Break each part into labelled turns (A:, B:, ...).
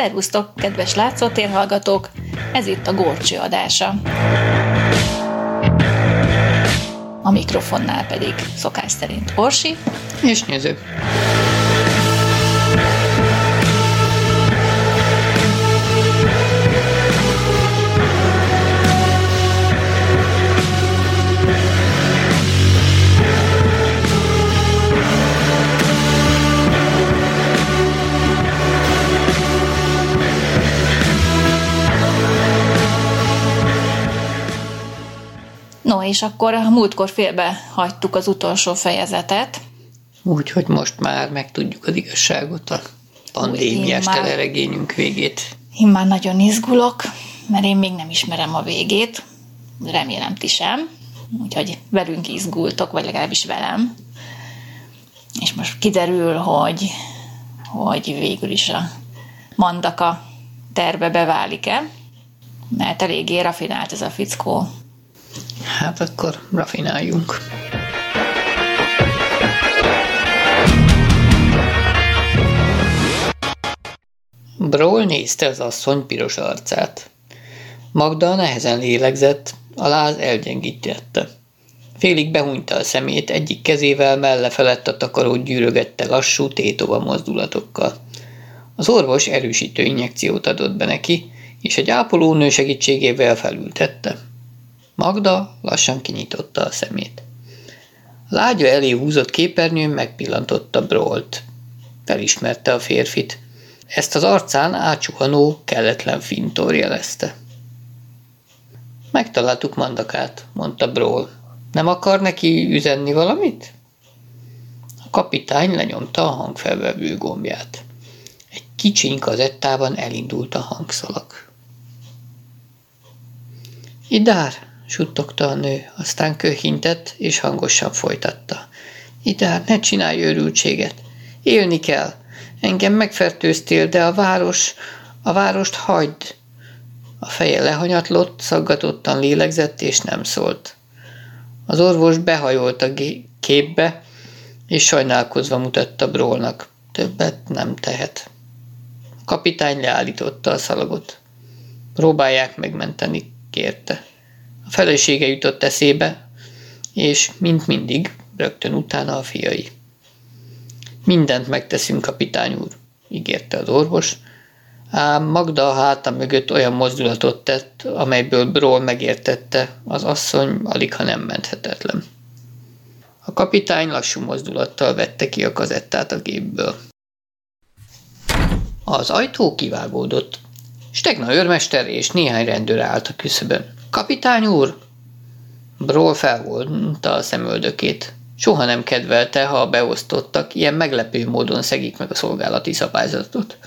A: Szervusztok, kedves látszótérhallgatók! Ez itt a Górcső adása. A mikrofonnál pedig szokás szerint Orsi
B: és néző.
A: És akkor a múltkor félbe hagytuk az utolsó fejezetet.
B: Úgyhogy most már megtudjuk az igazságot, a pandémiás
A: már-
B: teleregényünk végét.
A: Én már nagyon izgulok, mert én még nem ismerem a végét. Remélem ti sem. Úgyhogy velünk izgultok, vagy legalábbis velem. És most kiderül, hogy, hogy végül is a mandaka terve beválik-e. Mert eléggé rafinált ez a fickó.
B: Hát akkor rafináljunk. Brawl nézte az asszony piros arcát. Magda nehezen lélegzett, a láz elgyengítette. Félig behúnyta a szemét, egyik kezével melle felett a takarót gyűrögette lassú, tétova mozdulatokkal. Az orvos erősítő injekciót adott be neki, és egy ápolónő segítségével felültette. Magda lassan kinyitotta a szemét. A lágya elé húzott képernyőn megpillantotta Brolt. Felismerte a férfit. Ezt az arcán átsuhanó, kelletlen fintor jelezte. Megtaláltuk Mandakát, mondta Brawl. Nem akar neki üzenni valamit? A kapitány lenyomta a hangfelvevő gombját. Egy kicsiny kazettában elindult a hangszalag. Idár, suttogta a nő, aztán köhintett, és hangosan folytatta. Idár, ne csinálj őrültséget. Élni kell. Engem megfertőztél, de a város, a várost hagyd. A feje lehanyatlott, szaggatottan lélegzett, és nem szólt. Az orvos behajolt a képbe, és sajnálkozva mutatta Brólnak. Többet nem tehet. A kapitány leállította a szalagot. Próbálják megmenteni, kérte. A felesége jutott eszébe, és, mint mindig, rögtön utána a fiai. Mindent megteszünk, kapitány úr, ígérte az orvos, ám Magda a háta mögött olyan mozdulatot tett, amelyből Bról megértette, az asszony alig ha nem menthetetlen. A kapitány lassú mozdulattal vette ki a kazettát a gépből. Az ajtó kivágódott. Stegna őrmester és néhány rendőr állt a küszöbön. Kapitány úr! Bról felvonta a szemöldökét. Soha nem kedvelte, ha a beosztottak ilyen meglepő módon szegik meg a szolgálati szabályzatot.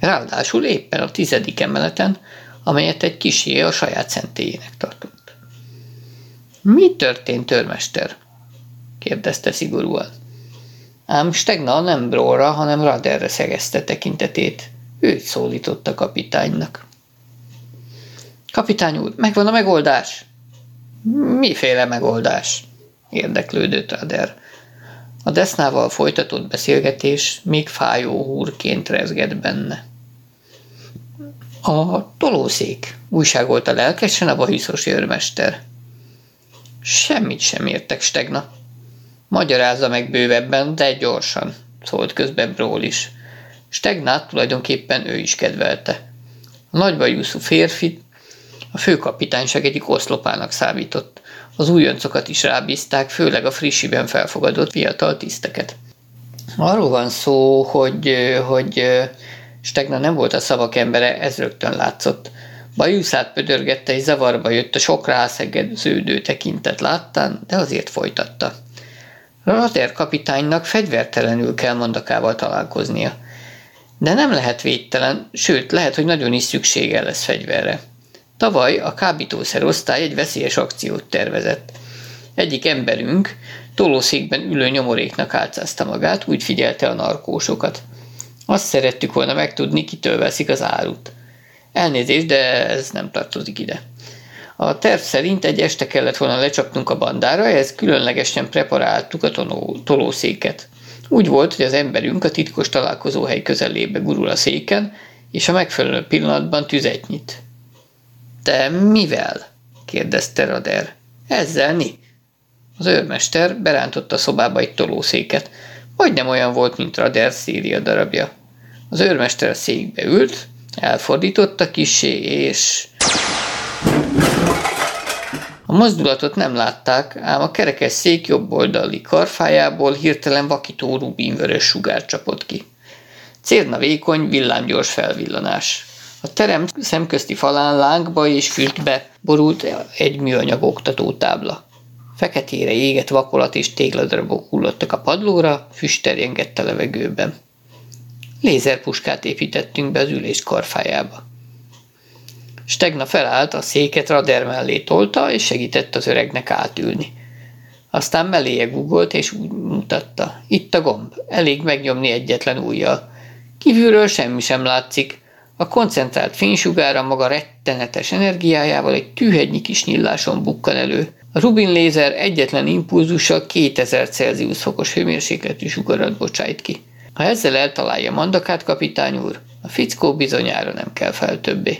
B: Ráadásul éppen a tizedik emeleten, amelyet egy kisé a saját szentélyének tartott. Mi történt, törmester? kérdezte szigorúan. Ám Stegna nem Bróra, hanem Raderre szegezte tekintetét. Őt szólította kapitánynak. Kapitány úr, megvan a megoldás? Miféle megoldás? érdeklődött Rader. A desznával folytatott beszélgetés még fájó húrként rezgett benne. A tolószék, újságolta lelkesen a bajuszos őrmester. Semmit sem értek, Stegna. Magyarázza meg bővebben, de gyorsan, szólt közben Bról is. Stegnát tulajdonképpen ő is kedvelte. A nagybajuszú férfi a főkapitányság egyik oszlopának számított. Az újoncokat is rábízták, főleg a frissiben felfogadott fiatal tiszteket. Arról van szó, hogy, hogy Stegna nem volt a szavak embere, ez rögtön látszott. Bajuszát pödörgette, és zavarba jött a sok rászegeződő tekintet láttán, de azért folytatta. Rater kapitánynak fegyvertelenül kell mandakával találkoznia. De nem lehet védtelen, sőt, lehet, hogy nagyon is szüksége lesz fegyverre. Tavaly a kábítószer osztály egy veszélyes akciót tervezett. Egyik emberünk tolószékben ülő nyomoréknak álcázta magát, úgy figyelte a narkósokat. Azt szerettük volna megtudni, kitől veszik az árut. Elnézést, de ez nem tartozik ide. A terv szerint egy este kellett volna lecsapnunk a bandára, ehhez különlegesen preparáltuk a tonó, tolószéket. Úgy volt, hogy az emberünk a titkos találkozóhely közelébe gurul a széken, és a megfelelő pillanatban tüzet nyit. Te mivel? kérdezte Rader. Ezzel ni. Az őrmester berántotta a szobába egy tolószéket. Majdnem olyan volt, mint Rader Szíria darabja. Az őrmester a székbe ült, elfordította kisé, és... A mozdulatot nem látták, ám a kerekes szék jobb oldali karfájából hirtelen vakító rubinvörös sugár csapott ki. Cérna vékony, villámgyors felvillanás. A terem szemközti falán lángba és füstbe borult egy műanyag oktatótábla. Feketére égett vakolat és tégladarabok hullottak a padlóra, füst terjengett a levegőben. Lézerpuskát építettünk be az ülés karfájába. Stegna felállt, a széket rader mellé tolta, és segített az öregnek átülni. Aztán melléje gugolt, és úgy mutatta. Itt a gomb, elég megnyomni egyetlen ujjal. Kívülről semmi sem látszik. A koncentrált fénysugára maga rettenetes energiájával egy tűhegynyi kis nyilláson bukkan elő. A Rubin lézer egyetlen impulzussal 2000 Celsius fokos hőmérsékletű sugarat bocsájt ki. Ha ezzel eltalálja Mandakát, kapitány úr, a fickó bizonyára nem kell fel többé.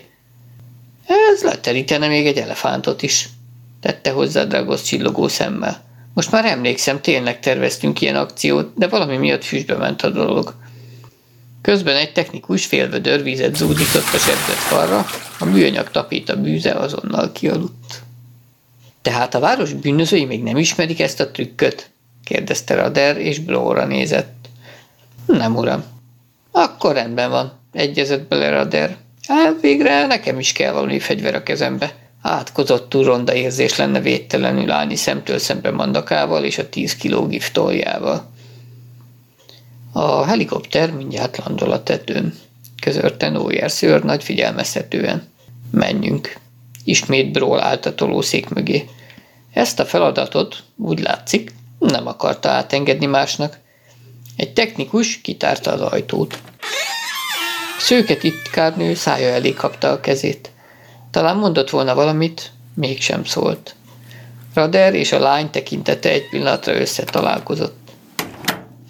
B: Ez leterítene még egy elefántot is, tette hozzá Dragos csillogó szemmel. Most már emlékszem, tényleg terveztünk ilyen akciót, de valami miatt füstbe ment a dolog. Közben egy technikus félvödör vizet zúdított a sebzett falra, a műanyag tapéta bűze azonnal kialudt. Tehát a város bűnözői még nem ismerik ezt a trükköt? kérdezte Rader, és Blóra nézett. Nem, uram. Akkor rendben van, egyezett bele Rader. Hát végre nekem is kell valami fegyver a kezembe. Átkozottú ronda érzés lenne védtelenül állni szemtől szembe mandakával és a 10 kiló giftoljával. A helikopter mindjárt landol a tetőn. Közörte szőr nagy figyelmeztetően. Menjünk. Ismét Bról állt a tolószék mögé. Ezt a feladatot, úgy látszik, nem akarta átengedni másnak. Egy technikus kitárta az ajtót. Szőke titkárnő szája elé kapta a kezét. Talán mondott volna valamit, mégsem szólt. Rader és a lány tekintete egy pillanatra összetalálkozott.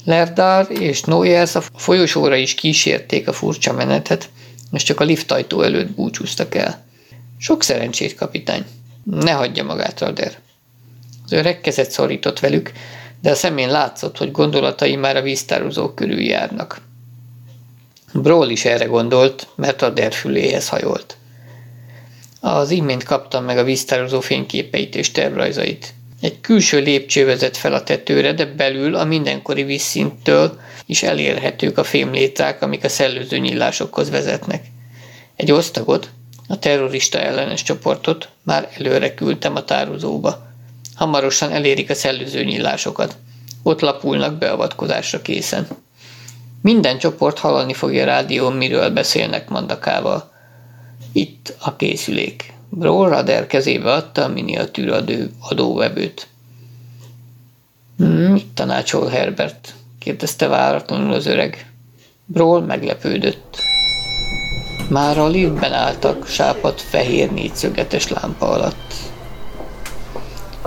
B: Lerdár és Noyers a folyosóra is kísérték a furcsa menetet, és csak a liftajtó előtt búcsúztak el. Sok szerencsét, kapitány. Ne hagyja magát, Rader. Az öreg kezet szorított velük, de a szemén látszott, hogy gondolatai már a víztározók körül járnak. Brawl is erre gondolt, mert a derfüléhez hajolt. Az imént kaptam meg a víztározó fényképeit és tervrajzait. Egy külső lépcső vezet fel a tetőre, de belül a mindenkori vízszinttől is elérhetők a fémlétrák, amik a szellőző nyílásokhoz vezetnek. Egy osztagot, a terrorista ellenes csoportot már előre küldtem a tározóba. Hamarosan elérik a szellőző nyílásokat. Ott lapulnak beavatkozásra készen. Minden csoport hallani fogja a rádión, miről beszélnek Mandakával. Itt a készülék. Brawl Radar kezébe adta a miniatűr adó, adóvevőt. Mit tanácsol Herbert? kérdezte váratlanul az öreg. Brawl meglepődött. Már a liftben álltak sápat fehér négyszögetes lámpa alatt.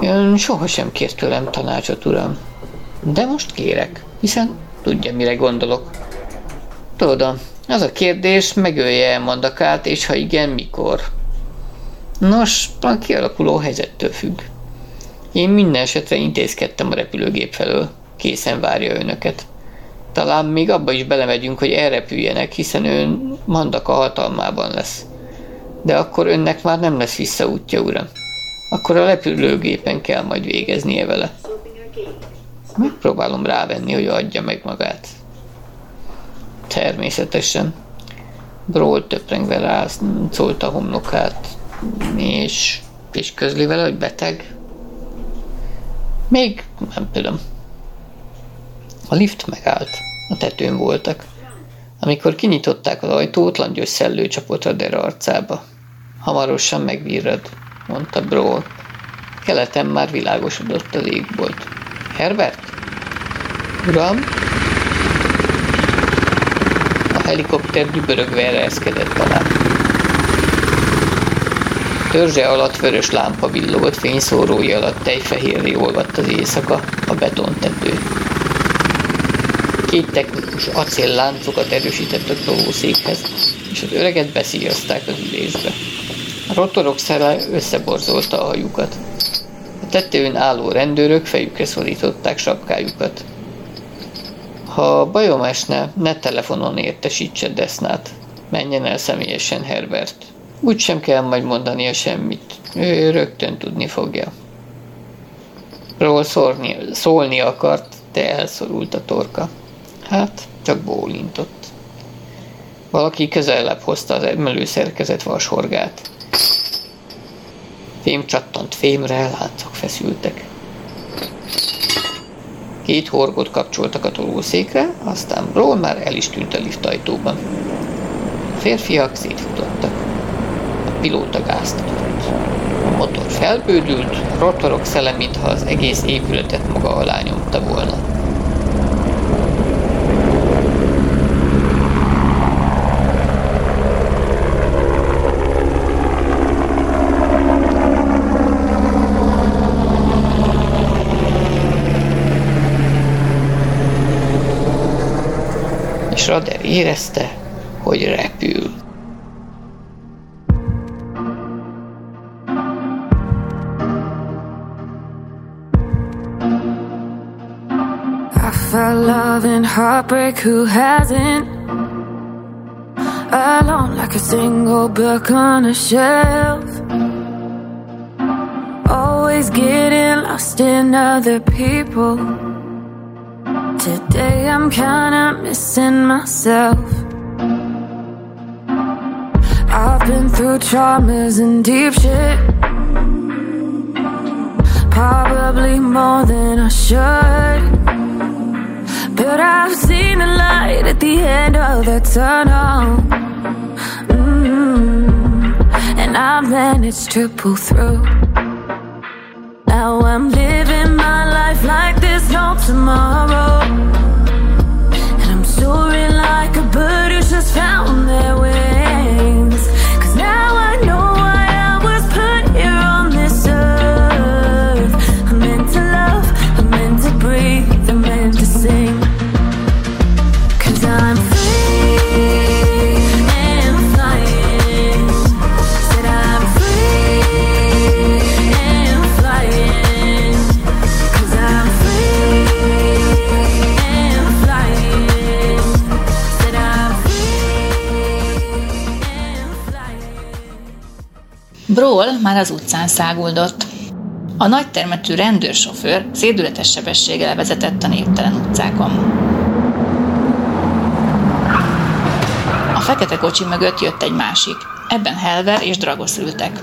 B: Ön sohasem kért tőlem tanácsot, uram. De most kérek, hiszen Tudja, mire gondolok. Tudom, az a kérdés, megölje-e Mandakát, és ha igen, mikor? Nos, a kialakuló helyzettől függ. Én minden esetre intézkedtem a repülőgép felől. Készen várja önöket. Talán még abba is belemegyünk, hogy elrepüljenek, hiszen ön Mandaka hatalmában lesz. De akkor önnek már nem lesz visszaútja, uram. Akkor a repülőgépen kell majd végeznie vele. Megpróbálom rávenni, hogy adja meg magát. Természetesen. Bról töprengve rá szólt a homlokát, és, és közli vele, hogy beteg. Még nem tudom. A lift megállt. A tetőn voltak. Amikor kinyitották az ajtót, langyos szellő csapott a der arcába. Hamarosan megvirrad, mondta Brawl. Keleten már világosodott a légbolt. Herbert? Uram? A helikopter dübörögve ereszkedett alá. Törzse alatt vörös lámpa villogott fényszórója alatt tejfehérre olvadt az éjszaka, a betontető. Két technikus acélláncokat erősített a tolószékhez, és az öreget beszíjazták az ülésbe. A rotorok szele összeborzolta a hajukat. A tetőn álló rendőrök fejükre szorították sapkájukat. Ha bajom esne, ne telefonon értesítse Desznát. Menjen el személyesen Herbert. Úgy sem kell majd mondania semmit. Ő rögtön tudni fogja. Ról szólni, szólni akart, de elszorult a torka. Hát, csak bólintott. Valaki közelebb hozta az emelő szerkezet vasorgát. Fém csattant fémre, láncok feszültek. Két horgot kapcsoltak a tolószékre, aztán Brawl már el is tűnt a lift ajtóban. A férfiak szétfutottak. Pilóta gázt adott. A motor felbődült, a rotorok szele, mintha az egész épületet maga alá nyomta volna. Schrader érezte, hogy repül. Love and heartbreak, who hasn't? Alone like a single book on a shelf. Always getting lost in other people. Today I'm kinda missing myself. I've been through traumas and deep shit. Probably more than I should. But I've seen the light at the end of the tunnel. Mm-hmm. And I've managed to pull through. Now I'm living my life like there's no tomorrow. And I'm soaring like a bird
A: utcán száguldott. A nagytermetű rendőrsofőr szédületes sebességgel vezetett a névtelen utcákon. A fekete kocsi mögött jött egy másik. Ebben Helver és Dragos ültek.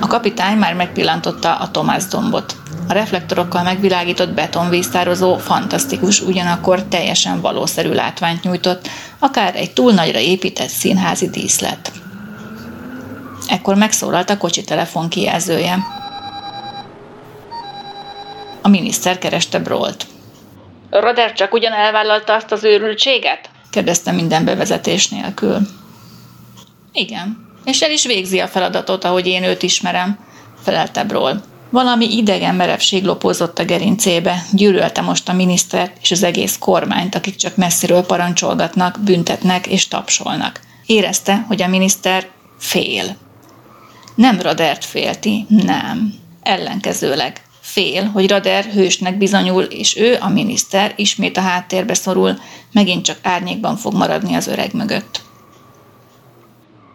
A: A kapitány már megpillantotta a Tomás dombot. A reflektorokkal megvilágított betonvíztározó fantasztikus, ugyanakkor teljesen valószerű látványt nyújtott, akár egy túl nagyra épített színházi díszlet. Ekkor megszólalt a kocsi telefon kijelzője. A miniszter kereste Brolt. Roder csak ugyan elvállalta azt az őrültséget? kérdezte minden bevezetés nélkül. Igen, és el is végzi a feladatot, ahogy én őt ismerem, felelte Broll. Valami idegen merevség lopózott a gerincébe, gyűlölte most a minisztert és az egész kormányt, akik csak messziről parancsolgatnak, büntetnek és tapsolnak. Érezte, hogy a miniszter fél. Nem Radert félti, nem. Ellenkezőleg. Fél, hogy Rader hősnek bizonyul, és ő, a miniszter, ismét a háttérbe szorul, megint csak árnyékban fog maradni az öreg mögött.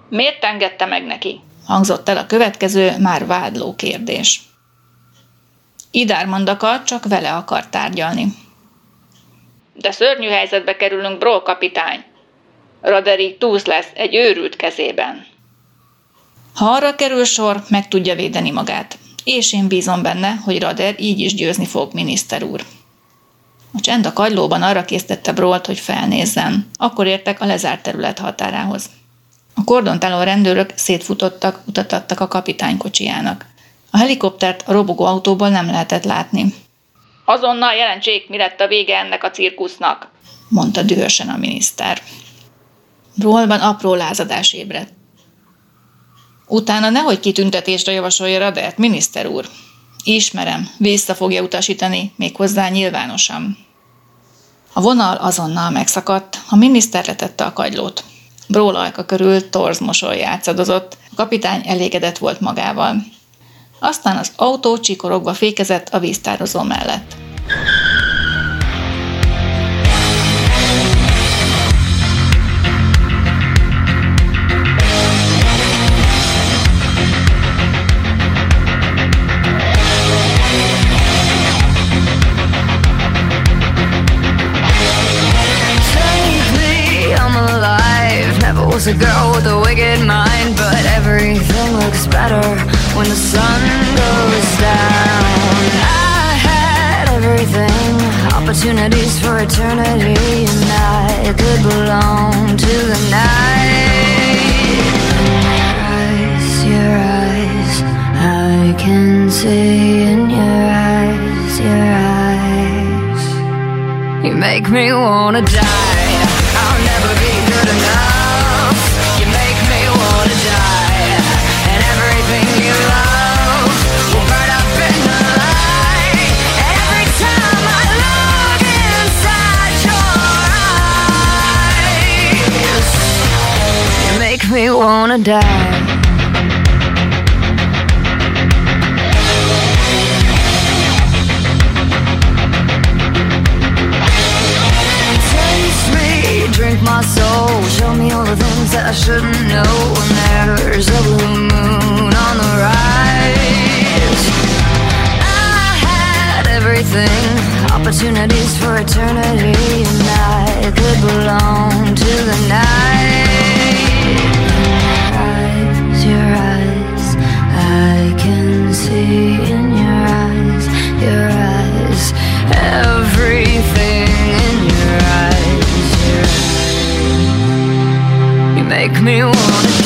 A: Miért engedte meg neki? hangzott el a következő, már vádló kérdés. Idár Mandaka csak vele akar tárgyalni. De szörnyű helyzetbe kerülünk, Bro kapitány. Raderi túsz lesz egy őrült kezében. Ha arra kerül sor, meg tudja védeni magát. És én bízom benne, hogy Rader így is győzni fog, miniszter úr. A csend a kagylóban arra késztette Brolt, hogy felnézzen. Akkor értek a lezárt terület határához. A kordontáló rendőrök szétfutottak, utatattak a kapitány kocsijának. A helikoptert a robogó autóból nem lehetett látni. Azonnal jelentsék, mi lett a vége ennek a cirkusznak, mondta dühösen a miniszter. Brolban apró lázadás ébredt. Utána nehogy kitüntetésre javasolja Radert, miniszter úr. Ismerem, vissza fogja utasítani, méghozzá nyilvánosan. A vonal azonnal megszakadt, a miniszter letette a kagylót. Bról ajka körül torz mosoly játszadozott, a kapitány elégedett volt magával. Aztán az autó csikorogva fékezett a víztározó mellett.
C: Opportunities for eternity, and I could belong to the night. Eyes, your eyes, I can see in your eyes, your eyes. You make me wanna die. Taste me, drink my soul, show me all the things that I shouldn't know. When there's a blue moon on the rise, I had everything, opportunities for eternity, and I could belong like me one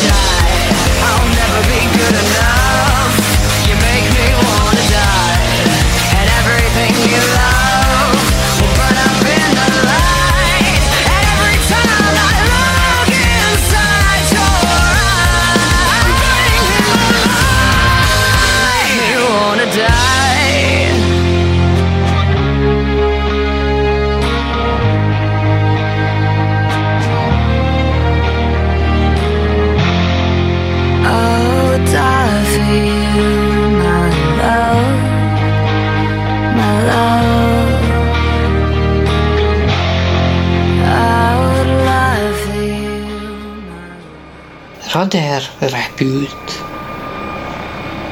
B: Rader repült.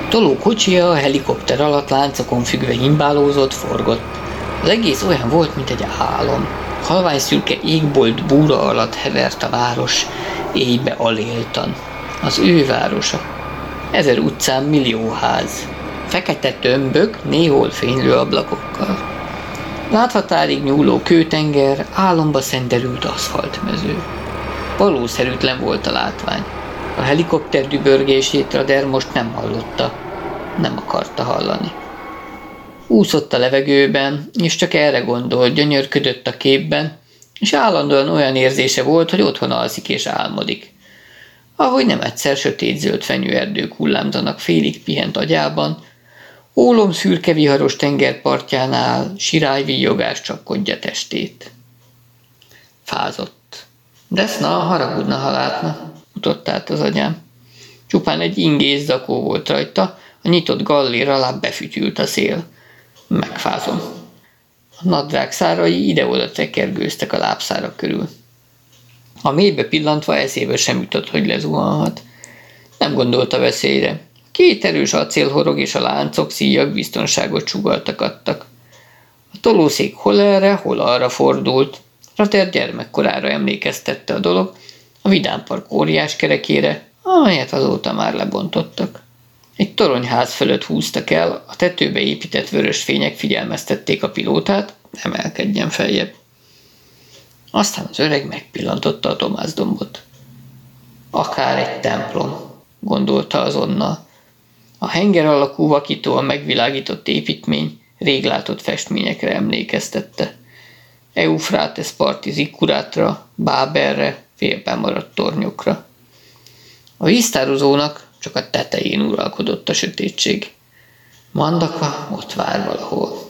B: Toló kocsia a helikopter alatt láncokon függve himbálózott, forgott. Az egész olyan volt, mint egy álom. Halvány szürke égbolt búra alatt hevert a város, éjbe aléltan. Az ő városa. Ezer utcán millió ház. Fekete tömbök, néhol fénylő ablakokkal. Láthatárig nyúló kőtenger, álomba szenderült aszfaltmező. Valószerűtlen volt a látvány. A helikopter dübörgését Rader most nem hallotta, nem akarta hallani. Úszott a levegőben, és csak erre gondolt, gyönyörködött a képben, és állandóan olyan érzése volt, hogy otthon alszik és álmodik. Ahogy nem egyszer sötét-zöld fenyőerdők hullámzanak félig pihent agyában, ólom szürke viharos tengerpartjánál sirályvíjogás csapkodja testét. Fázott. Deszna haragudna, ha látna futott át az agyám. Csupán egy ingész zakó volt rajta, a nyitott gallér alá befütyült a szél. Megfázom. A nadrág szárai ide-oda tekergőztek a lábszára körül. A mélybe pillantva eszébe sem jutott, hogy lezuhanhat. Nem gondolta veszélyre. Két erős acélhorog és a láncok szíjak biztonságot csugaltak adtak. A tolószék hol erre, hol arra fordult. Rater gyermekkorára emlékeztette a dolog, a vidámpark óriás kerekére, amelyet azóta már lebontottak. Egy toronyház fölött húztak el, a tetőbe épített vörös fények figyelmeztették a pilótát, emelkedjen feljebb. Aztán az öreg megpillantotta a Tomás dombot. Akár egy templom, gondolta azonnal. A henger alakú vakítóan megvilágított építmény rég látott festményekre emlékeztette. Eufrates parti zikkurátra, Báberre, félben maradt tornyokra. A víztározónak csak a tetején uralkodott a sötétség. Mandaka ott vár valahol.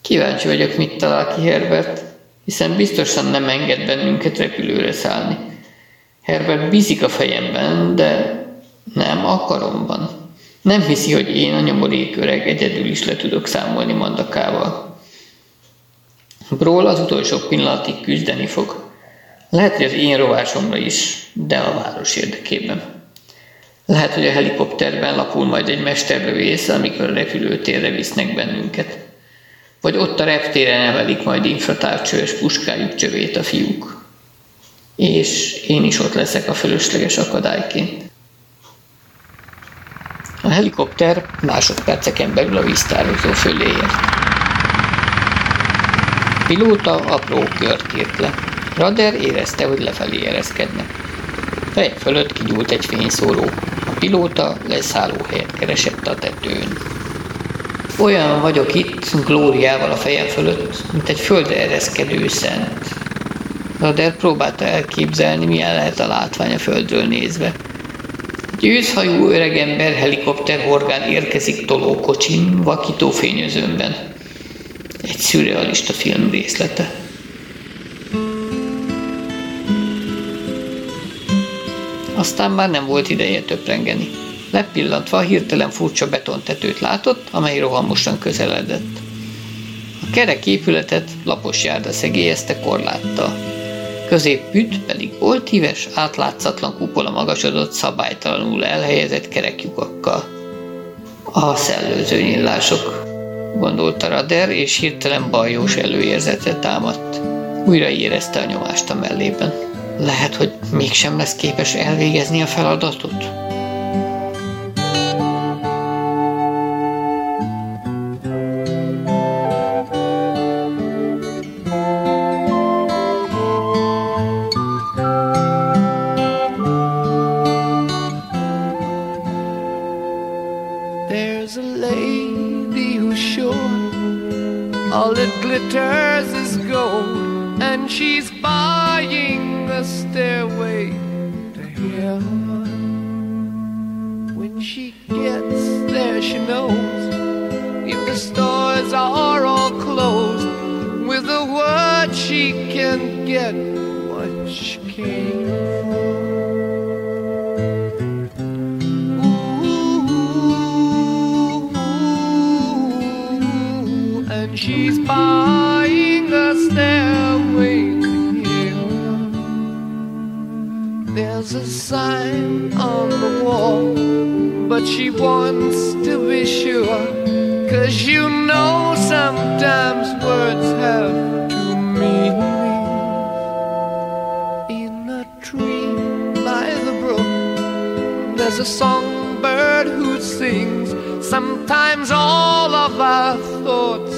B: Kíváncsi vagyok, mit talál ki Herbert, hiszen biztosan nem enged bennünket repülőre szállni. Herbert bízik a fejemben, de nem akaromban. Nem hiszi, hogy én a nyomorék öreg egyedül is le tudok számolni mandakával. Bról az utolsó pillanatig küzdeni fog. Lehet, hogy az én rovásomra is, de a város érdekében. Lehet, hogy a helikopterben lapul majd egy mesterlövész, amikor a repülőtérre visznek bennünket. Vagy ott a reptéren emelik majd infratárcsős puskájuk csövét a fiúk. És én is ott leszek a fölösleges akadályként. A helikopter másodperceken belül a víztározó fölé ért. Pilóta apró kört írt le. Rader érezte, hogy lefelé ereszkednek. Fej fölött kigyúlt egy fényszóró. A pilóta leszállóhelyet keresett a tetőn. Olyan vagyok itt, glóriával a fejem fölött, mint egy földre ereszkedő szent. Rader próbálta elképzelni, milyen lehet a látvány a földről nézve. Győzhajú öregember helikopter horgán érkezik tolókocsin, vakító fényözőmben. Egy szürrealista film részlete. Aztán már nem volt ideje töprengeni. Lepillantva hirtelen furcsa betontetőt látott, amely rohamosan közeledett. A kerek épületet lapos járda szegélyezte korláttal. Középütt pedig oltíves, átlátszatlan kupola magasodott szabálytalanul elhelyezett kereklyukakkal. A szellőző nyillások, gondolta Rader, és hirtelen bajós előérzete támadt. Újra érezte a nyomást a mellében. Lehet, hogy mégsem lesz képes elvégezni a feladatot?
D: There's a sign on the wall, but she wants to be sure. Cause you know sometimes words have two meanings. In a tree by the brook, there's a songbird who sings. Sometimes all of our thoughts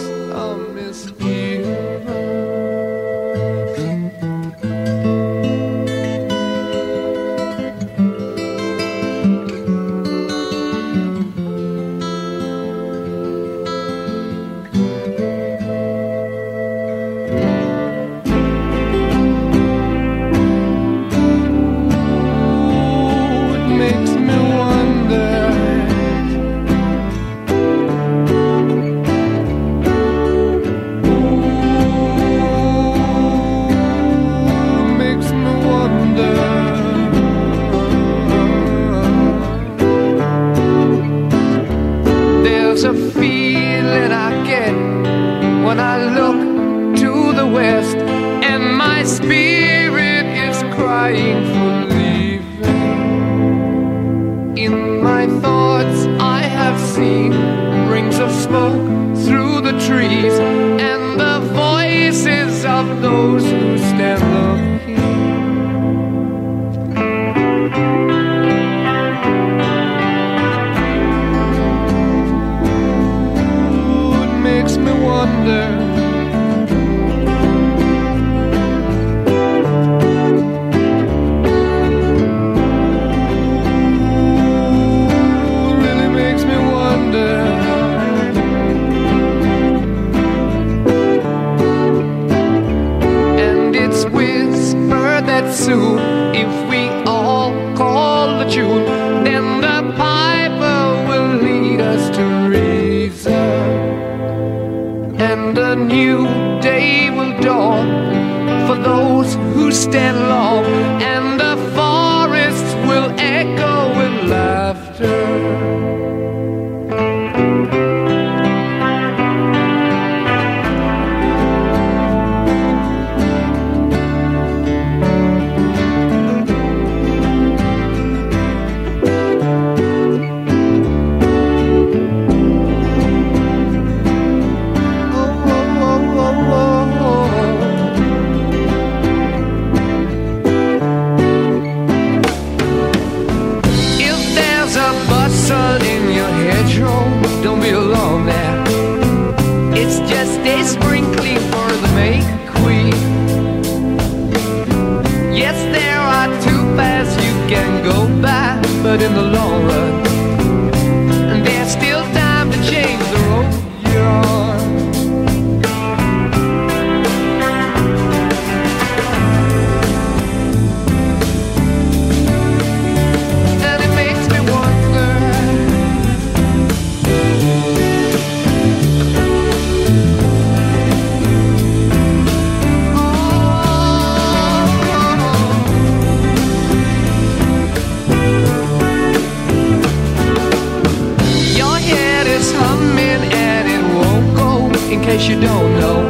D: you don't know.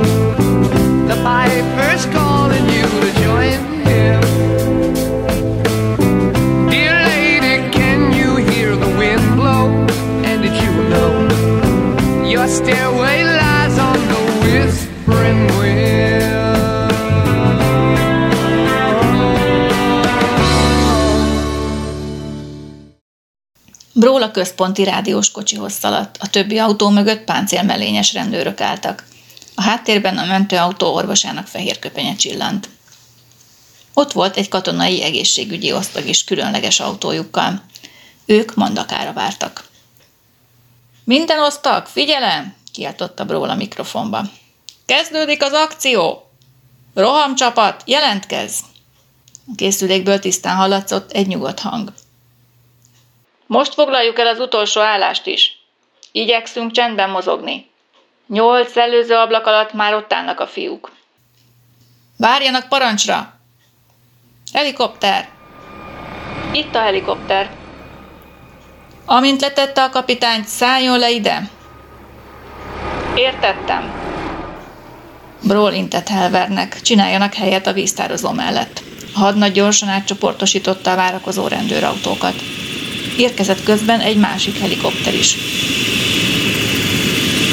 A: Központi rádiós kocsihoz szaladt, a többi autó mögött páncélmellényes rendőrök álltak. A háttérben a mentőautó orvosának fehér köpenye csillant. Ott volt egy katonai egészségügyi osztag is különleges autójukkal. Ők mandakára vártak. Minden osztag, figyelem! kiáltotta Bról a mikrofonba. Kezdődik az akció! Rohamcsapat, jelentkezz! A készülékből tisztán hallatszott egy nyugodt hang. Most foglaljuk el az utolsó állást is. Igyekszünk csendben mozogni. Nyolc előző ablak alatt már ott állnak a fiúk. Várjanak parancsra! Helikopter! Itt a helikopter. Amint letette a kapitányt, szálljon le ide. Értettem. Brawl intett Helvernek, csináljanak helyet a víztározó mellett. A hadnagy gyorsan átcsoportosította a várakozó rendőrautókat. Érkezett közben egy másik helikopter is.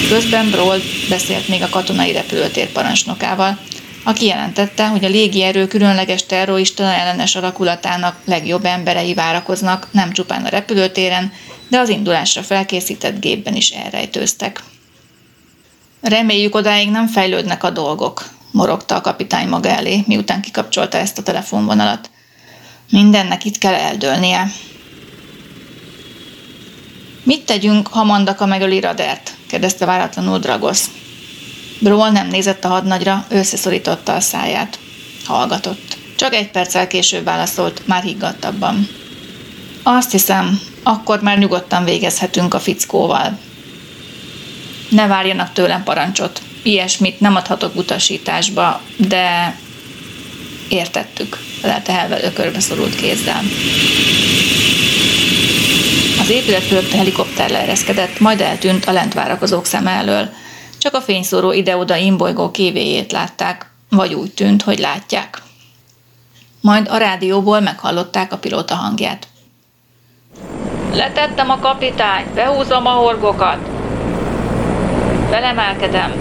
A: Közben Brawl beszélt még a katonai repülőtér parancsnokával, aki jelentette, hogy a légierő különleges terrorista ellenes alakulatának legjobb emberei várakoznak nem csupán a repülőtéren, de az indulásra felkészített gépben is elrejtőztek. Reméljük odáig nem fejlődnek a dolgok, morogta a kapitány maga elé, miután kikapcsolta ezt a telefonvonalat. Mindennek itt kell eldőlnie. Mit tegyünk, ha Mandaka megöli Radert? kérdezte váratlanul Dragosz. Brawl nem nézett a hadnagyra, összeszorította a száját. Hallgatott. Csak egy perccel később válaszolt, már higgadtabban. Azt hiszem, akkor már nyugodtan végezhetünk a fickóval. Ne várjanak tőlem parancsot. Ilyesmit nem adhatok utasításba, de értettük, felelte Helvel ökörbe szorult kézzel. Az épület fölött helikopter leereszkedett, majd eltűnt a lent várakozók szeme elől. Csak a fényszóró ide-oda imbolygó kévéjét látták, vagy úgy tűnt, hogy látják. Majd a rádióból meghallották a pilóta hangját. Letettem a kapitányt, behúzom a horgokat. Felemelkedem.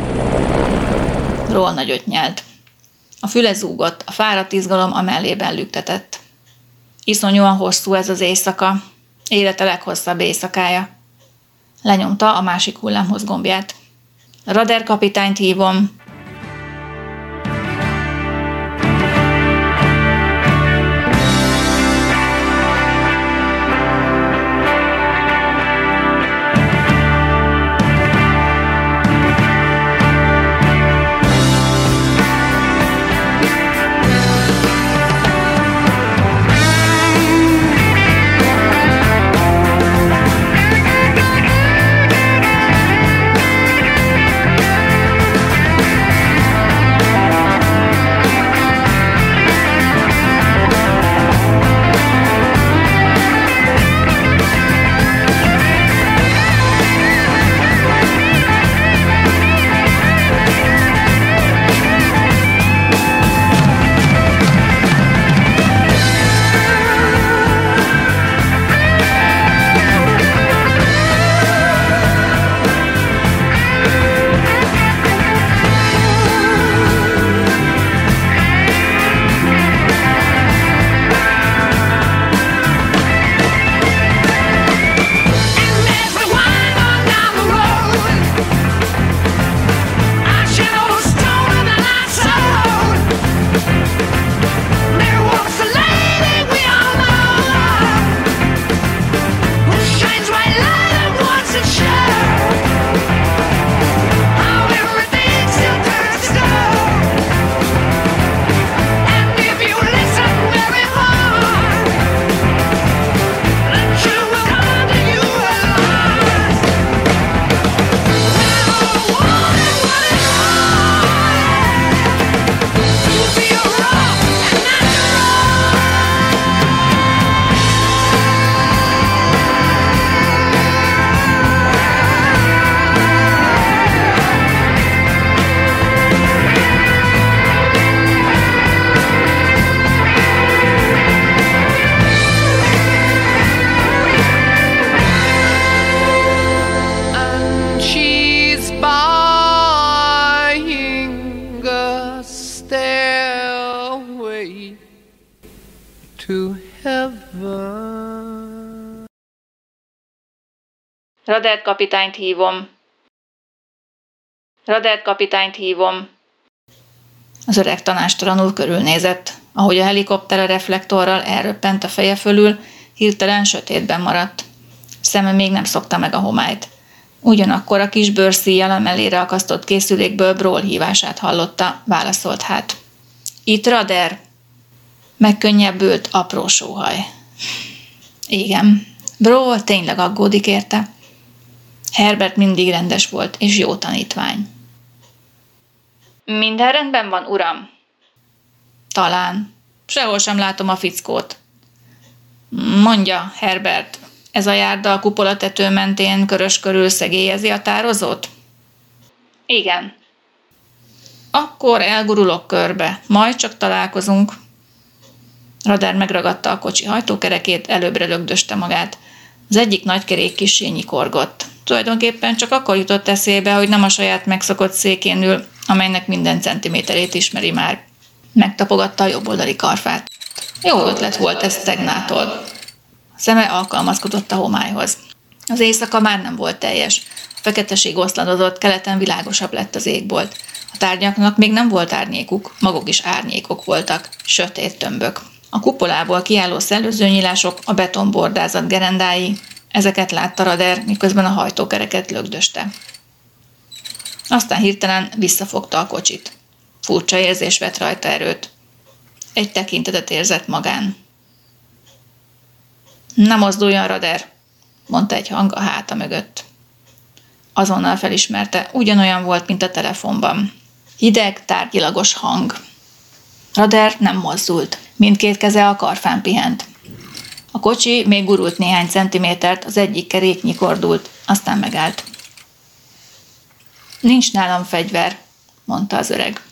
A: Ról nagyot nyelt. A füle zúgott, a fáradt izgalom a mellében lüktetett. Iszonyúan hosszú ez az éjszaka, élete leghosszabb éjszakája. Lenyomta a másik hullámhoz gombját. Rader kapitányt hívom. Radert kapitányt hívom. Radert kapitányt hívom. Az öreg tanástalanul körülnézett. Ahogy a helikopter a reflektorral elröppent a feje fölül, hirtelen sötétben maradt. Szeme még nem szokta meg a homályt. Ugyanakkor a kis bőrszíjjal a mellére akasztott készülékből Bról hívását hallotta, válaszolt hát. Itt Rader? Megkönnyebbült apró sóhaj. Igen, Bról tényleg aggódik érte. Herbert mindig rendes volt, és jó tanítvány. Minden rendben van, uram? Talán. Sehol sem látom a fickót. Mondja, Herbert, ez a járda a kupola tető mentén körös körül szegélyezi a tározót? Igen. Akkor elgurulok körbe, majd csak találkozunk. Radár megragadta a kocsi hajtókerekét, előbbre lögdöste magát. Az egyik nagy kerék kisé korgott. Tulajdonképpen csak akkor jutott eszébe, hogy nem a saját megszokott székén ül, amelynek minden centiméterét ismeri már. Megtapogatta a jobboldali karfát. Jó ötlet volt ez Tegnától. A szeme alkalmazkodott a homályhoz. Az éjszaka már nem volt teljes. A feketeség oszladozott, keleten világosabb lett az égbolt. A tárgyaknak még nem volt árnyékuk, maguk is árnyékok voltak, sötét tömbök. A kupolából kiálló szellőzőnyílások, a betonbordázat gerendái, ezeket látta Rader, miközben a hajtókereket lögdöste. Aztán hirtelen visszafogta a kocsit. Furcsa érzés vett rajta erőt. Egy tekintetet érzett magán. Nem mozduljon, Rader, mondta egy hang a háta mögött. Azonnal felismerte, ugyanolyan volt, mint a telefonban. Hideg, tárgyilagos hang. Rader nem mozdult. Mindkét keze a karfán pihent. A kocsi még gurult néhány centimétert, az egyik kerék nyikordult, aztán megállt. Nincs nálam fegyver, mondta az öreg.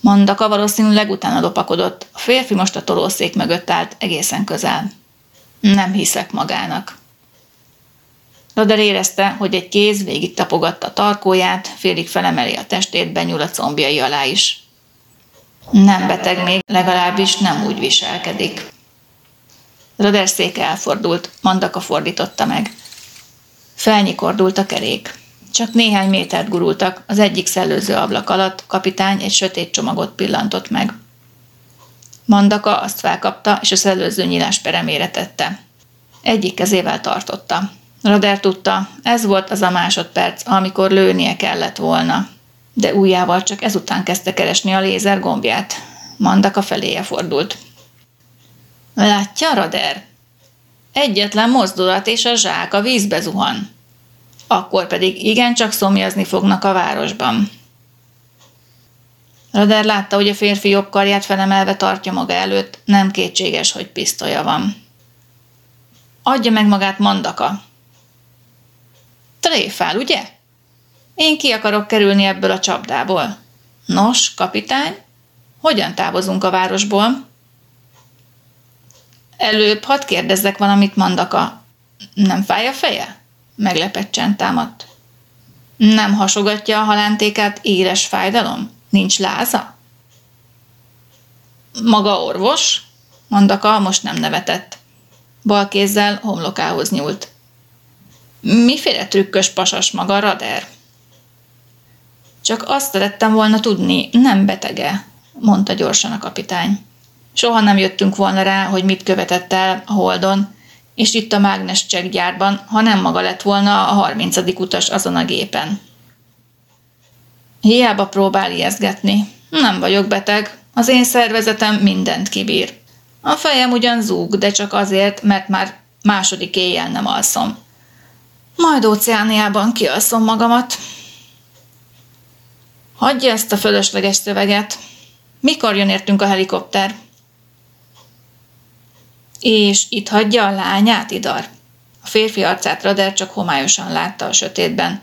A: Mandaka valószínűleg utána lopakodott. A férfi most a tolószék mögött állt, egészen közel. Nem hiszek magának. Loder érezte, hogy egy kéz végig tapogatta a tarkóját, félig felemeli a testét, benyúl a combjai alá is. Nem beteg még, legalábbis nem úgy viselkedik. Loder széke elfordult, Mandaka fordította meg. Felnyikordult a kerék. Csak néhány métert gurultak, az egyik szellőző ablak alatt kapitány egy sötét csomagot pillantott meg. Mandaka azt felkapta, és a szellőző nyílás peremére tette. Egyik kezével tartotta. Rader tudta, ez volt az a másodperc, amikor lőnie kellett volna. De újjával csak ezután kezdte keresni a lézer gombját. Mandaka feléje fordult. Látja, Rader? Egyetlen mozdulat, és a zsák a vízbe zuhan akkor pedig igencsak szomjazni fognak a városban. Rader látta, hogy a férfi jobb karját felemelve tartja maga előtt, nem kétséges, hogy pisztolya van. Adja meg magát Mandaka. Tréfál, ugye? Én ki akarok kerülni ebből a csapdából. Nos, kapitány, hogyan távozunk a városból? Előbb hadd kérdezzek valamit, Mandaka. Nem fáj a feje? Meglepett csend támadt. Nem hasogatja a halántékát éles fájdalom? Nincs láza? Maga orvos? Mandaka most nem nevetett. Bal kézzel homlokához nyúlt. Miféle trükkös pasas maga, Rader? Csak azt szerettem volna tudni, nem betege, mondta gyorsan a kapitány. Soha nem jöttünk volna rá, hogy mit követett el a holdon, és itt a mágnes gyárban, ha nem maga lett volna a harmincadik utas azon a gépen. Hiába próbál ijeszgetni. Nem vagyok beteg, az én szervezetem mindent kibír. A fejem ugyan zúg, de csak azért, mert már második éjjel nem alszom. Majd óceániában kialszom magamat. Hagyja ezt a fölösleges szöveget. Mikor jön értünk a helikopter? És itt hagyja a lányát, Idar? A férfi arcát Rader csak homályosan látta a sötétben,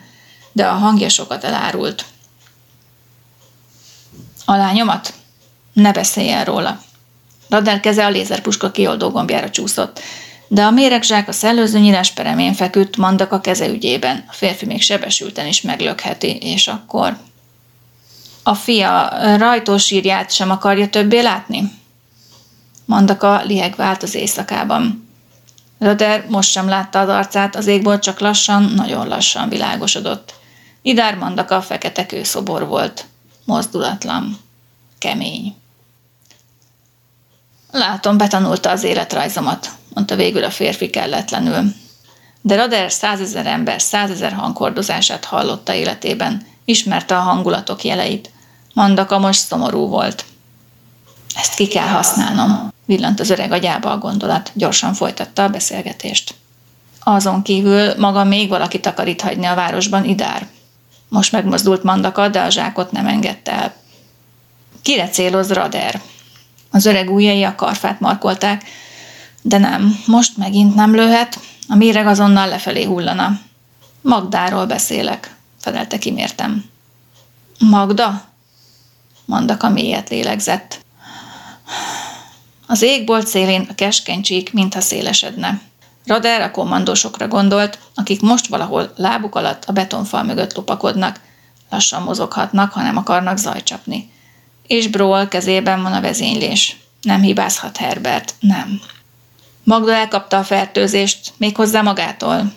A: de a hangja sokat elárult. A lányomat? Ne beszéljen róla. Rader keze a lézerpuska kioldó gombjára csúszott, de a méregzsák a szellőző nyílás peremén feküdt, mandak a keze ügyében. A férfi még sebesülten is meglökheti, és akkor... A fia rajtósírját sem akarja többé látni? Mandaka lieg vált az éjszakában. Röder most sem látta az arcát, az égbolt csak lassan, nagyon lassan világosodott. Idár Mandaka fekete kőszobor volt. Mozdulatlan. Kemény. Látom, betanulta az életrajzomat, mondta végül a férfi kelletlenül. De Rader százezer ember százezer hangkordozását hallotta életében, ismerte a hangulatok jeleit. Mandaka most szomorú volt. Ezt ki kell használnom, villant az öreg agyába a gondolat, gyorsan folytatta a beszélgetést. Azon kívül maga még valakit takarít hagyni a városban, Idár. Most megmozdult Mandaka, de a zsákot nem engedte el. Kire céloz Rader? Az öreg ujjai a karfát markolták, de nem, most megint nem lőhet, a méreg azonnal lefelé hullana. Magdáról beszélek, felelte kimértem. Magda? Mandaka mélyet lélegzett. Az égbolt szélén a keskeny csík mintha szélesedne. Rader a kommandósokra gondolt, akik most valahol lábuk alatt a betonfal mögött lopakodnak, lassan mozoghatnak, ha nem akarnak zajcsapni. És Broll kezében van a vezénylés. Nem hibázhat Herbert, nem. Magda elkapta a fertőzést, méghozzá magától.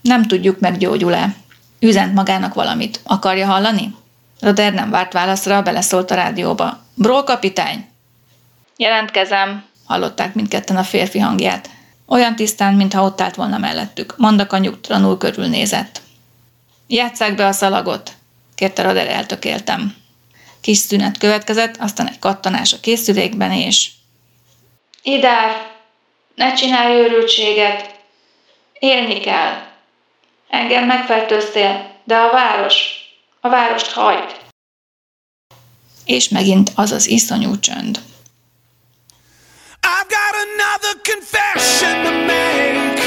A: Nem tudjuk, meggyógyul-e. Üzent magának valamit. Akarja hallani? Roder nem várt válaszra, beleszólt a rádióba. Bról kapitány! Jelentkezem, hallották mindketten a férfi hangját. Olyan tisztán, mintha ott állt volna mellettük. Mandaka nyugtalanul körülnézett. Játsszák be a szalagot, kérte Roder eltökéltem. Kis szünet következett, aztán egy kattanás a készülékben, és... Idár, ne csinálj őrültséget! Élni kell! Engem megfertőztél, de a város, a várost hagyd! És megint az az iszonyú csönd. I've got another confession to make.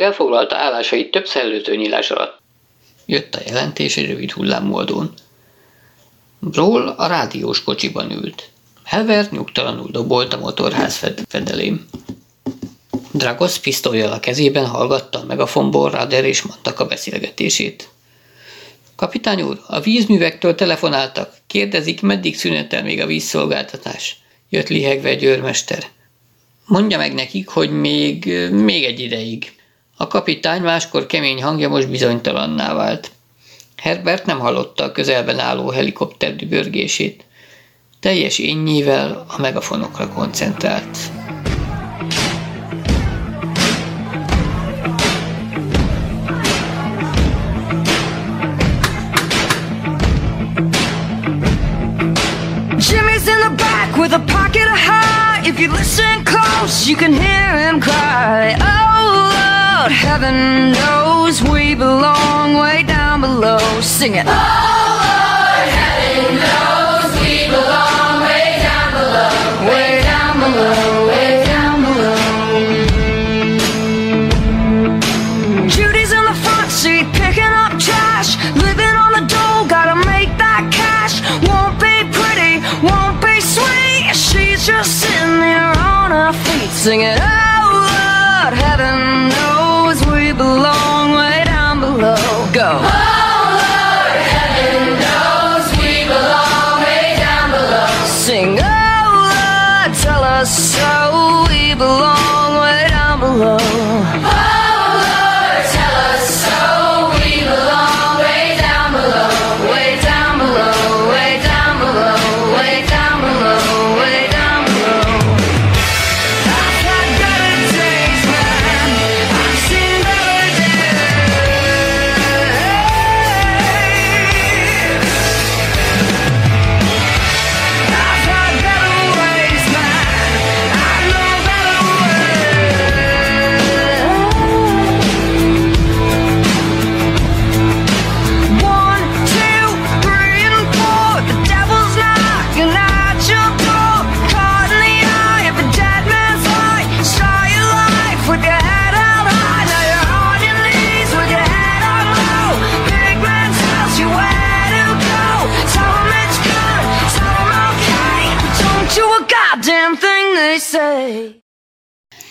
B: Kommandóztag elfoglalta állásait több szellőző nyílás alatt. Jött a jelentés egy rövid hullámmoldón. Brawl a rádiós kocsiban ült. Helvert nyugtalanul dobolt a motorház fed- fedelém. Dragos pisztolyjal a kezében hallgatta a megafonból Rader és mondtak a beszélgetését. Kapitány úr, a vízművektől telefonáltak. Kérdezik, meddig szünetel még a vízszolgáltatás. Jött lihegve egy őrmester. Mondja meg nekik, hogy még, még egy ideig. A kapitány máskor kemény hangja most bizonytalanná vált. Herbert nem hallotta a közelben álló helikopter dübörgését. Teljes énnyével a megafonokra koncentrált. Jimmy's in the back with a pocket of high. If you listen close, you can hear him cry. Oh!
C: Lord, heaven knows we belong way down below. Sing it. Oh Lord, heaven knows we belong way down below. Way down below, way down below. Judy's in the front seat, picking up trash. Living on the dole, gotta make that cash. Won't be pretty, won't be sweet. She's just sitting there on her feet, singing, Oh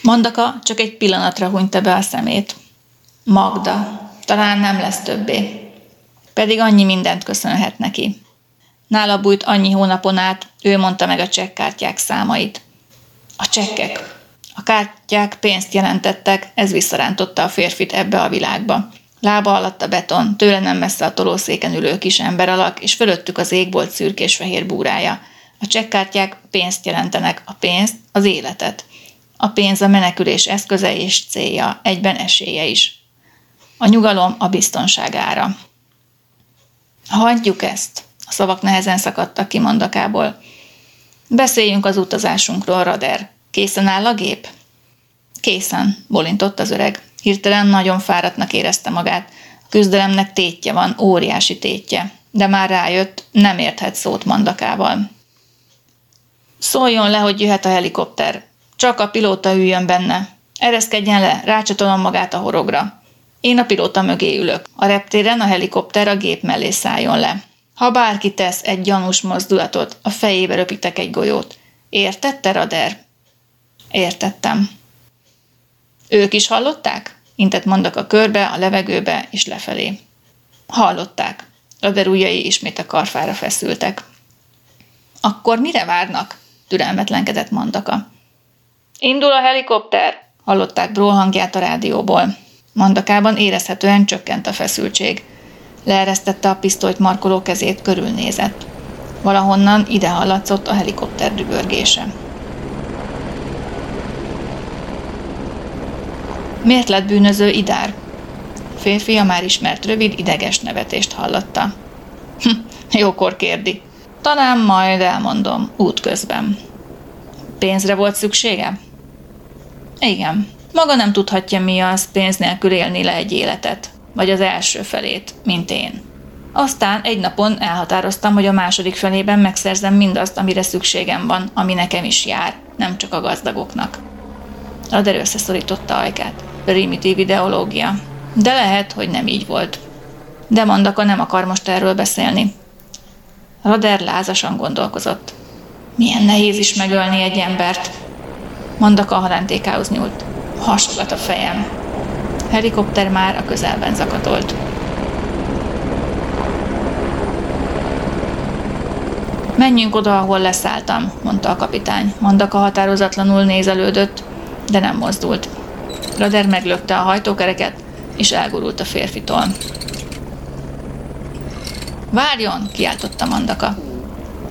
A: Mandaka csak egy pillanatra hunyta be a szemét. Magda, talán nem lesz többé. Pedig annyi mindent köszönhet neki. Nála bújt annyi hónapon át, ő mondta meg a csekkártyák számait. A csekkek. A kártyák pénzt jelentettek, ez visszarántotta a férfit ebbe a világba. Lába alatt a beton, tőle nem messze a tolószéken ülő kis emberalak, és fölöttük az égbolt szürkés-fehér búrája. A csekkártyák pénzt jelentenek, a pénzt, az életet. A pénz a menekülés eszköze és célja, egyben esélye is. A nyugalom a biztonságára. Hagyjuk ezt. A szavak nehezen szakadtak ki mondakából. Beszéljünk az utazásunkról, Rader. Készen áll a gép? Készen, bolintott az öreg. Hirtelen nagyon fáradtnak érezte magát. A küzdelemnek tétje van, óriási tétje. De már rájött, nem érthet szót mandakával. Szóljon le, hogy jöhet a helikopter. Csak a pilóta üljön benne. Ereszkedjen le, rácsatolom magát a horogra. Én a pilóta mögé ülök. A reptéren a helikopter a gép mellé szálljon le. Ha bárki tesz egy gyanús mozdulatot, a fejébe röpítek egy golyót. Értette, Rader? Értettem. Ők is hallották? Intett mondak a körbe, a levegőbe és lefelé. Hallották. Rader ujjai ismét a karfára feszültek. Akkor mire várnak? Türelmetlenkedett Mandaka. Indul a helikopter! Hallották Bról hangját a rádióból. Mandakában érezhetően csökkent a feszültség. Leeresztette a pisztolyt markoló kezét, körülnézett. Valahonnan ide hallatszott a helikopter dübörgése. Miért lett bűnöző Idár? Férfi a már ismert rövid, ideges nevetést hallotta. Hm, jókor kérdi. Talán majd elmondom, útközben. Pénzre volt szüksége? Igen. Maga nem tudhatja, mi az pénz nélkül élni le egy életet. Vagy az első felét, mint én. Aztán egy napon elhatároztam, hogy a második felében megszerzem mindazt, amire szükségem van, ami nekem is jár, nem csak a gazdagoknak. Rader összeszorította ajkát. Primitív ideológia. De lehet, hogy nem így volt. De Mandaka nem akar most erről beszélni. Rader lázasan gondolkozott. Milyen nehéz is megölni egy embert. Mandaka a halántékához nyúlt. Hasonlat a fejem. Helikopter már a közelben zakatolt. Menjünk oda, ahol leszálltam, mondta a kapitány. Mandaka határozatlanul nézelődött, de nem mozdult. Rader meglökte a hajtókereket, és elgurult a férfitól. Várjon, kiáltotta Mandaka.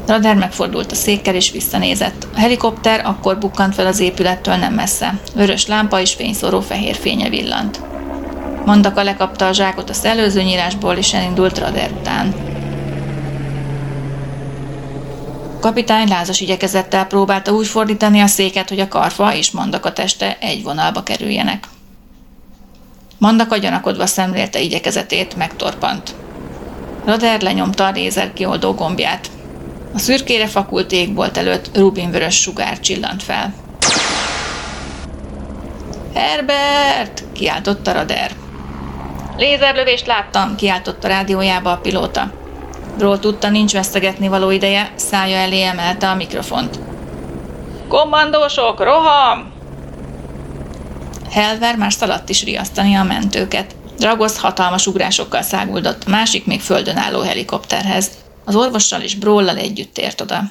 A: Rader megfordult a székkel és visszanézett. A helikopter akkor bukkant fel az épülettől nem messze. Vörös lámpa és fényszóró fehér fénye villant. Mandaka lekapta a zsákot a szellőző nyílásból, és elindult Rader után. A kapitány lázas igyekezettel próbálta úgy fordítani a széket, hogy a karfa és Mandaka teste egy vonalba kerüljenek. Manda gyanakodva szemlélte igyekezetét, megtorpant. Rader lenyomta a lézer kioldó gombját. A szürkére fakult égbolt előtt rubinvörös sugár csillant fel. Herbert! kiáltotta Rader. Lézerlövést láttam, kiáltott a rádiójába a pilóta. Ról tudta, nincs vesztegetni való ideje, szája elé emelte a mikrofont. Kommandósok, roham! Helver már szaladt is riasztani a mentőket. Dragosz hatalmas ugrásokkal száguldott a másik még földön álló helikopterhez. Az orvossal és Bróllal együtt ért oda.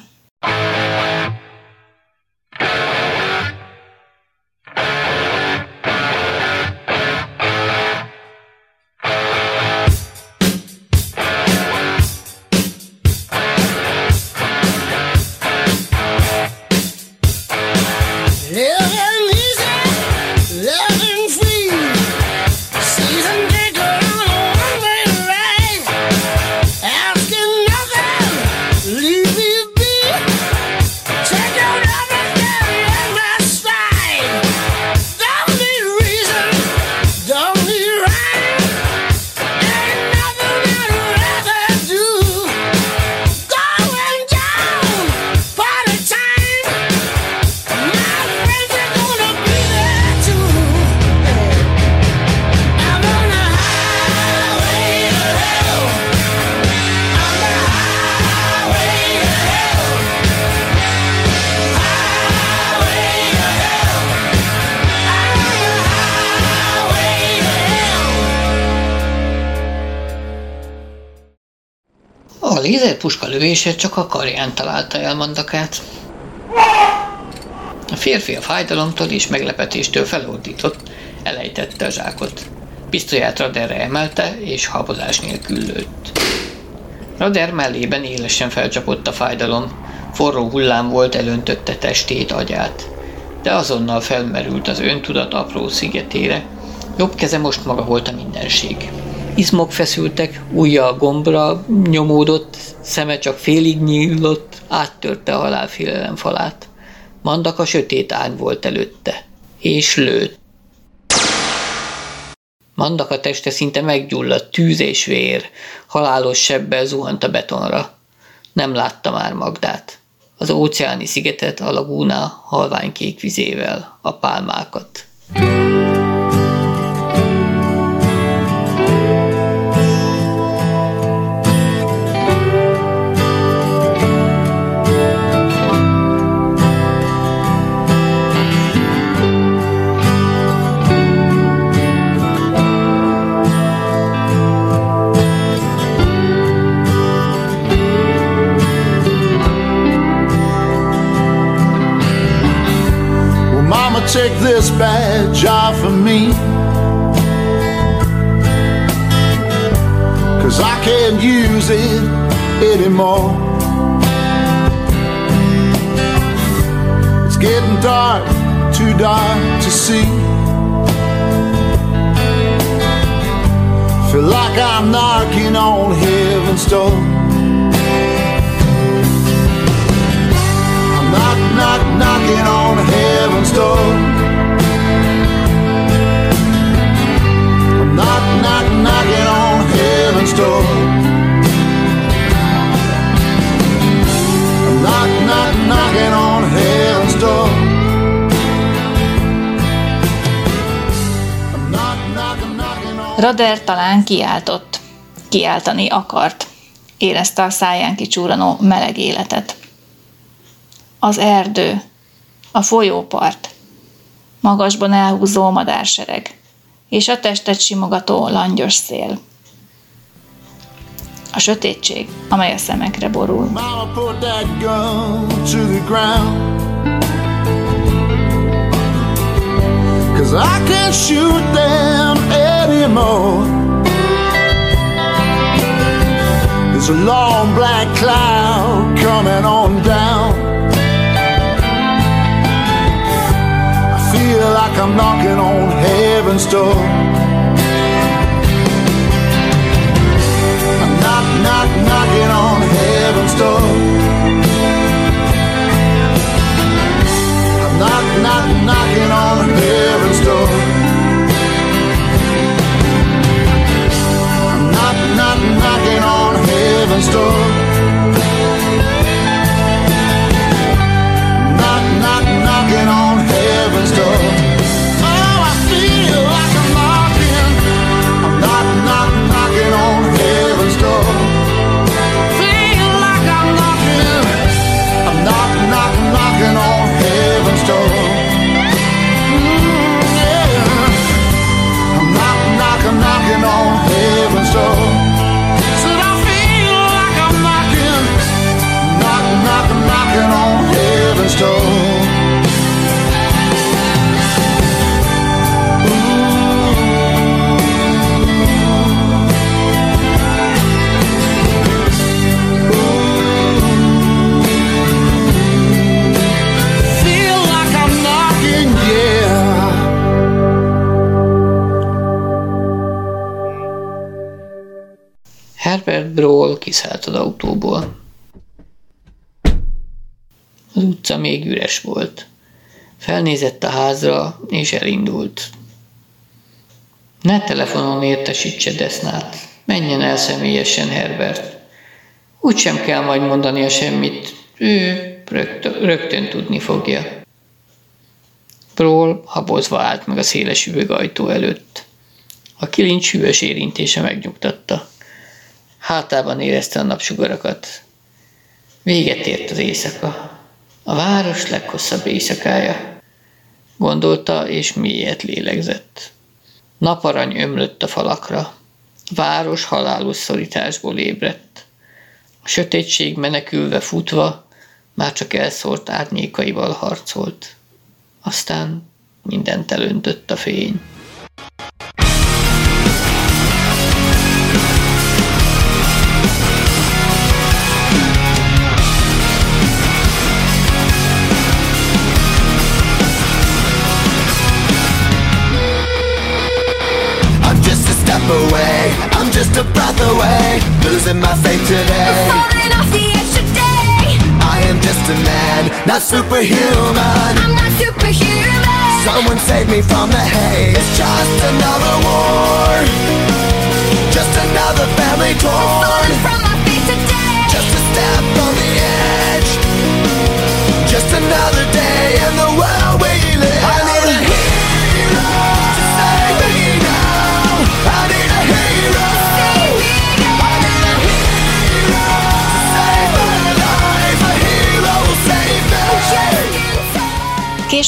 B: Lövése csak a karján találta el mandakát. A férfi a fájdalomtól és meglepetéstől felordított, elejtette a zsákot. Pisztolyát Raderre emelte, és habozás nélkül lőtt. Rader mellében élesen felcsapott a fájdalom, forró hullám volt elöntötte testét, agyát. De azonnal felmerült az öntudat apró szigetére, jobb keze most maga volt a mindenség. Izmok feszültek, ujja a gombra nyomódott, szeme csak félig nyílott, áttörte a halálfélelem falát. Mandak a sötét ág volt előtte, és lőtt. Mandak a teste szinte meggyulladt, tűz és vér, halálos sebbel zuhant a betonra. Nem látta már Magdát. Az óceáni szigetet, a lagúna halványkék vizével, a pálmákat.
E: take this badge off of me. Cause I can't use it anymore. It's getting dark, too dark to see. Feel like I'm knocking on heaven's door. I'm knock, knock, knocking on heaven's door. Knock, knock, knocking on heaven's
A: talán kiáltott. Kiáltani akart. Érezte a száján kicsúranó meleg életet. Az erdő, a folyópart, magasban elhúzó madársereg, és a testet simogató langyos szél. A sötétség, amely a szemekre borul.
E: Cause I can't shoot them anymore. There's a long black cloud coming on down. feel like I'm knocking on heaven's door. I'm knock, knock, knocking on heaven's door. I'm knock, knock, knocking on heaven's door.
B: I'm knock, knock, knocking on heaven's door. Kiszállt az autóból. Az utca még üres volt. Felnézett a házra, és elindult. Ne telefonon értesítse Desznát. Menjen el személyesen Herbert. Úgy sem kell majd mondania semmit. Ő rögtön, rögtön tudni fogja. Brawl habozva állt meg a széles üvegajtó előtt. A kilincs hűvös érintése megnyugtatta. Hátában érezte a napsugarakat. Véget ért az éjszaka. A város leghosszabb éjszakája. Gondolta, és mélyet lélegzett. Naparany ömlött a falakra. Város halálos szorításból ébredt. A sötétség menekülve futva már csak elszórt árnyékaival harcolt. Aztán mindent elöntött a fény.
F: Away, I'm just a breath away, losing my faith today.
G: Falling off the edge today.
F: I am just a man, not superhuman.
G: I'm not superhuman.
F: Someone save me from the haze. It's just another war, just another family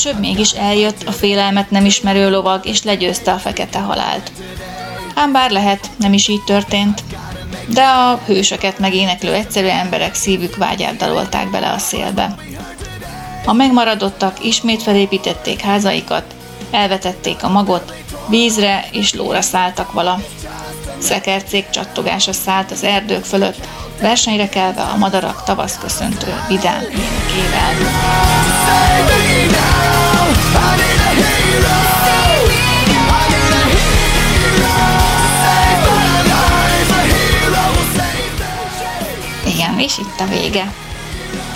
A: Később mégis eljött a félelmet nem ismerő lovag, és legyőzte a fekete halált. Ám bár lehet, nem is így történt, de a hősöket megéneklő egyszerű emberek szívük vágyát dalolták bele a szélbe. A megmaradottak ismét felépítették házaikat, elvetették a magot, vízre és lóra szálltak vala. Szekercék csattogása szállt az erdők fölött, versenyre kelve a madarak tavasz köszöntő vidám énekével.
F: A a. A.
A: Igen, és itt a vége.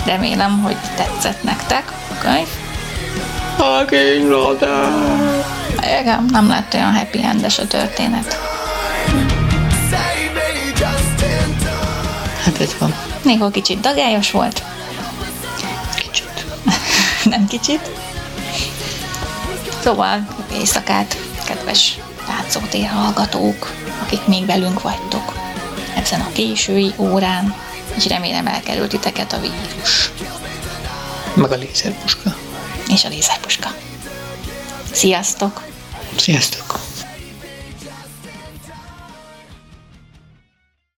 A: Remélem, hogy tetszett nektek a könyv. Igen, nem lett olyan happy endes a történet.
F: Save me just in time.
B: Hát ez van.
A: Néhol kicsit dagályos volt,
B: Kicsit.
A: nem kicsit. Szóval éjszakát, kedves látszótér hallgatók, akik még velünk vagytok ezen a késői órán, és remélem elkerült titeket a vírus
B: Meg a lézerpuska.
A: és a lézerpuska. Sziasztok!
B: Sziasztok!